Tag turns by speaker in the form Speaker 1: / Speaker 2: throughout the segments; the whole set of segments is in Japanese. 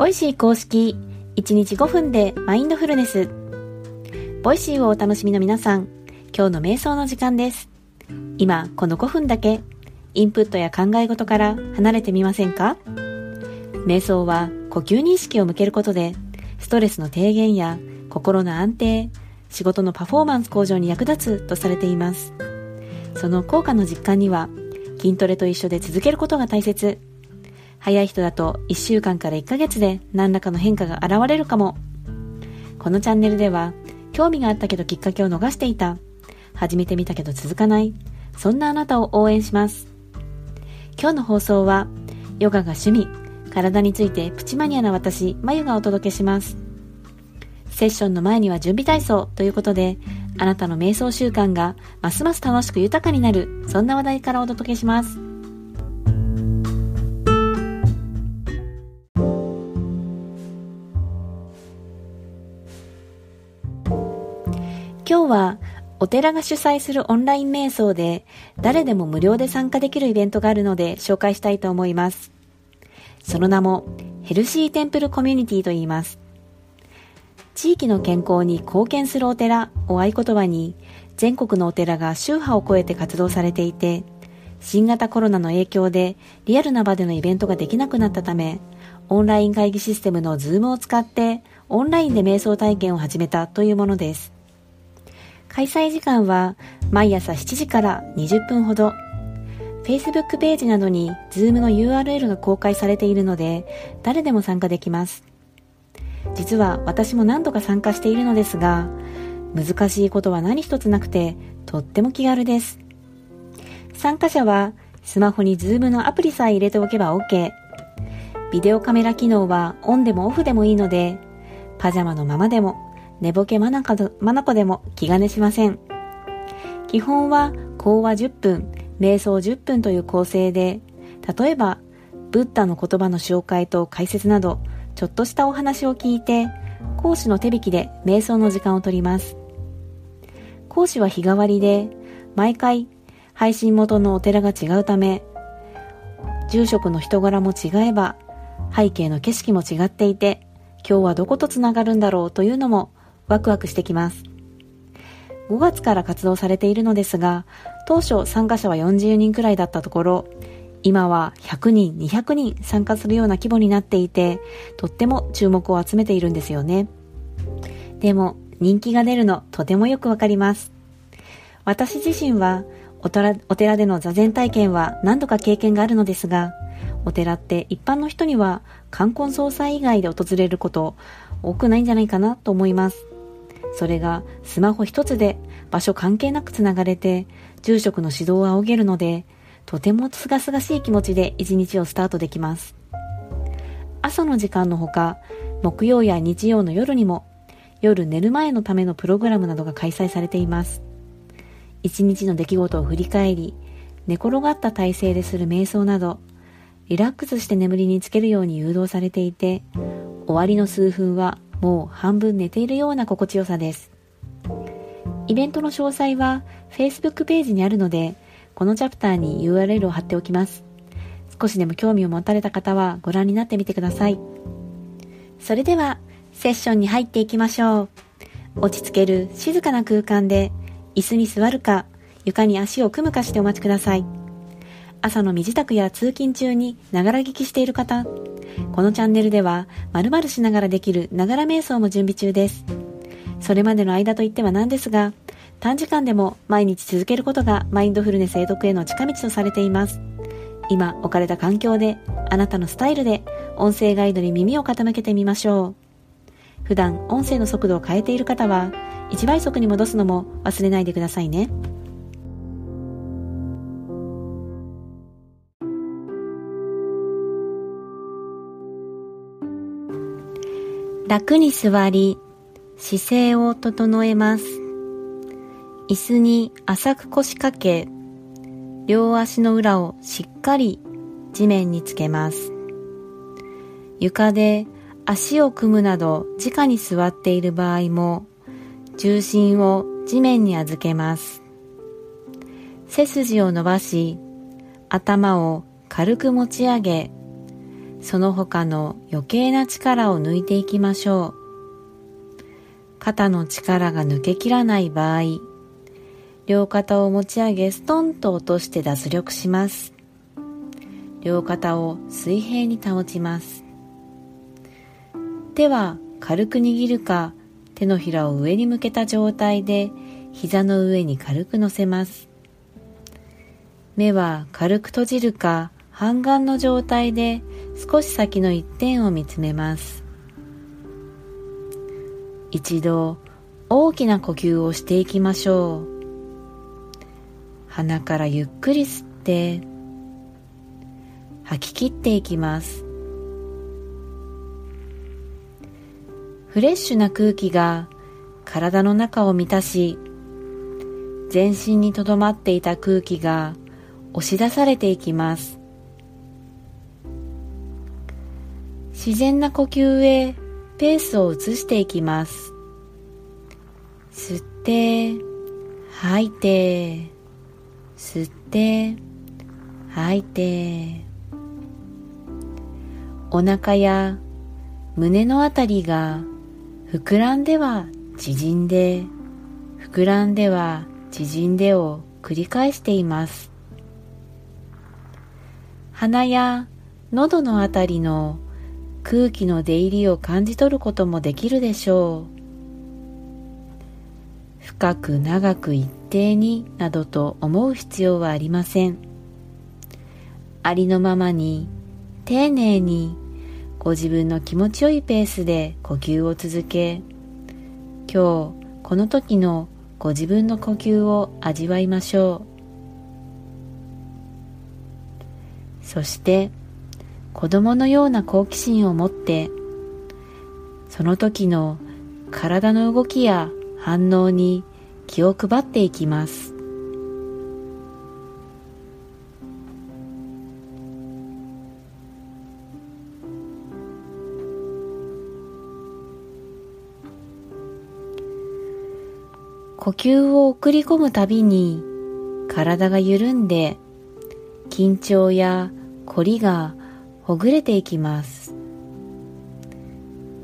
Speaker 1: Voicy 公式1日5分でマインドフルネス。 Voicy をお楽しみの皆さん、今日の瞑想の時間です。今、この5分だけ、インプットや考え事から離れてみませんか？瞑想は呼吸に意識を向けることで、ストレスの低減や心の安定、仕事のパフォーマンス向上に役立つとされています。その効果の実感には、筋トレと一緒で続けることが大切。早い人だと1週間から1ヶ月で何らかの変化が現れるかも。このチャンネルでは、興味があったけどきっかけを逃していた。始めてみたけど続かない。そんなあなたを応援します。今日の放送は、ヨガが趣味、体についてプチマニアな私、まゆがお届けします。セッションの前には準備体操ということで、あなたの瞑想習慣がますます楽しく豊かになる、そんな話題からお届けします。今日はお寺が主催するオンライン瞑想で誰でも無料で参加できるイベントがあるので紹介したいと思います。その名もヘルシーテンプルコミュニティと言います。地域の健康に貢献するお寺を合言葉に全国のお寺が宗派を超えて活動されていて新型コロナの影響でリアルな場でのイベントができなくなったためオンライン会議システムの Zoom を使ってオンラインで瞑想体験を始めたというものです。開催時間は毎朝7時から20分ほど。Facebook ページなどに Zoom の URL が公開されているので、誰でも参加できます。実は私も何度か参加しているのですが、難しいことは何一つなくて、とっても気軽です。参加者はスマホに Zoom のアプリさえ入れておけば OK。ビデオカメラ機能はオンでもオフでもいいので、パジャマのままでも寝ぼけまなこでも気兼ねしません。基本は講話10分、瞑想10分という構成で、例えば、ブッダの言葉の紹介と解説など、ちょっとしたお話を聞いて、講師の手引きで瞑想の時間をとります。講師は日替わりで、毎回配信元のお寺が違うため、住職の人柄も違えば、背景の景色も違っていて、今日はどことつながるんだろうというのもワクワクしてきます。5月から活動されているのですが、当初参加者は40人くらいだったところ、今は100人、200人参加するような規模になっていて、とっても注目を集めているんですよね。でも、人気が出るのとてもよくわかります。私自身はお寺での座禅体験は何度か経験があるのですが、お寺って一般の人には冠婚葬祭以外で訪れること多くないんじゃないかなと思います。それがスマホ一つで場所関係なくつながれて、住職の指導を仰げるので、とてもすがすがしい気持ちで一日をスタートできます。朝の時間のほか、木曜や日曜の夜にも、夜寝る前のためのプログラムなどが開催されています。一日の出来事を振り返り、寝転がった体勢でする瞑想など、リラックスして眠りにつけるように誘導されていて、終わりの数分はもう半分寝ているような心地よさです。イベントの詳細は Facebook ページにあるので、このチャプターに URL を貼っておきます。少しでも興味を持たれた方はご覧になってみてください。それでは、セッションに入っていきましょう。落ち着ける静かな空間で、椅子に座るか、床に足を組むかしてお待ちください。朝の身支度や通勤中にながら聞きしている方、このチャンネルでは、〇〇しながらできるながら瞑想も準備中です。それまでの間といってはなんですが、短時間でも毎日続けることがマインドフルネス永得への近道とされています。今置かれた環境で、あなたのスタイルで、音声ガイドに耳を傾けてみましょう。普段音声の速度を変えている方は、1倍速に戻すのも忘れないでくださいね。楽に座り、姿勢を整えます。椅子に浅く腰掛け、両足の裏をしっかり地面につけます。床で足を組むなど直に座っている場合も重心を地面に預けます。背筋を伸ばし頭を軽く持ち上げその他の余計な力を抜いていきましょう。肩の力が抜けきらない場合両肩を持ち上げストンと落として脱力します。両肩を水平に保ちます。手は軽く握るか手のひらを上に向けた状態で膝の上に軽く乗せます。目は軽く閉じるか半眼の状態で少し先の一点を見つめます。一度大きな呼吸をしていきましょう。鼻からゆっくり吸って吐き切っていきます。フレッシュな空気が体の中を満たし全身にとどまっていた空気が押し出されていきます。自然な呼吸へペースを移していきます。吸って吐いて吸って吐いて。お腹や胸のあたりが膨らんでは縮んで膨らんでは縮んでを繰り返しています。鼻や喉のあたりの空気の出入りを感じ取ることもできるでしょう。深く長く一定になどと思う必要はありません。ありのままに丁寧にご自分の気持ちよいペースで呼吸を続け今日この時のご自分の呼吸を味わいましょう。そして子供のような好奇心を持ってその時の体の動きや反応に気を配っていきます。呼吸を送り込むたびに体が緩んで緊張や凝りがほぐれていきます。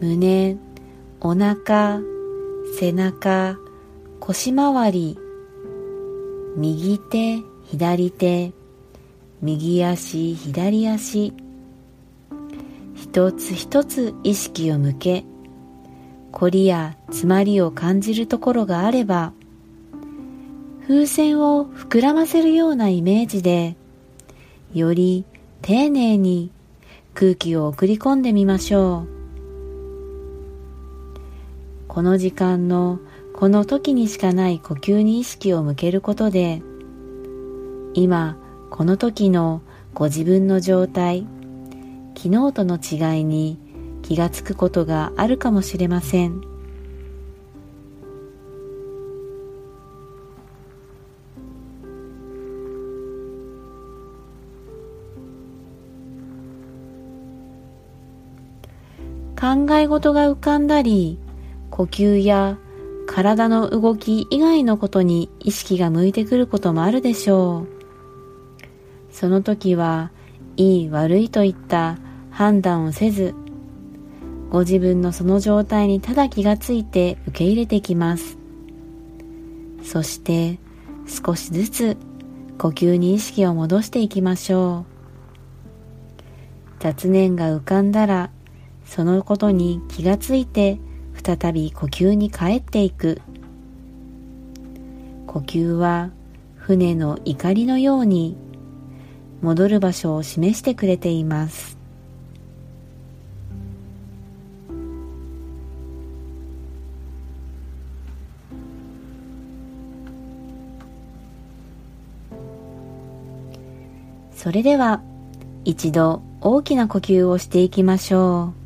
Speaker 1: 胸お腹背中腰回り右手左手右足左足。一つ一つ意識を向け凝りや詰まりを感じるところがあれば風船を膨らませるようなイメージでより丁寧に空気を送り込んでみましょう。この時間のこの時にしかない呼吸に意識を向けることで今この時のご自分の状態昨日との違いに気がつくことがあるかもしれません。考え事が浮かんだり呼吸や体の動き以外のことに意識が向いてくることもあるでしょう。その時はいい悪いといった判断をせずご自分のその状態にただ気がついて受け入れてきます。そして少しずつ呼吸に意識を戻していきましょう。雑念が浮かんだらそのことに気がついて再び呼吸に帰っていく。呼吸は船の怒りのように戻る場所を示してくれています。それでは一度大きな呼吸をしていきましょう。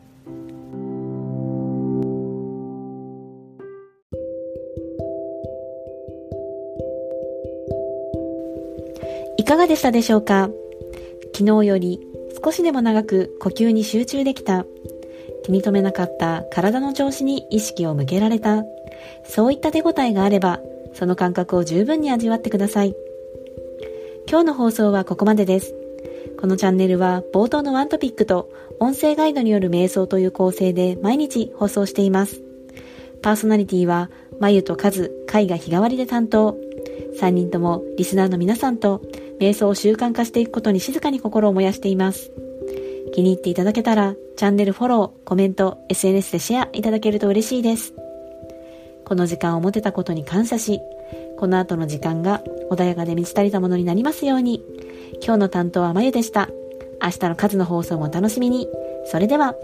Speaker 1: いかがでしたでしょうか？昨日より少しでも長く呼吸に集中できた。気に留めなかった体の調子に意識を向けられた。そういった手応えがあれば、その感覚を十分に味わってください。今日の放送はここまでです。このチャンネルは冒頭のワントピックと音声ガイドによる瞑想という構成で毎日放送しています。パーソナリティは、まゆとかず、かいが日替わりで担当。3人ともリスナーの皆さんと瞑想を習慣化していくことに静かに心を燃やしています。気に入っていただけたら、チャンネルフォロー、コメント、SNS でシェアいただけると嬉しいです。この時間を持てたことに感謝し、この後の時間が穏やかで満ち足りたものになりますように。今日の担当はまゆでした。明日の数の放送もお楽しみに。それでは。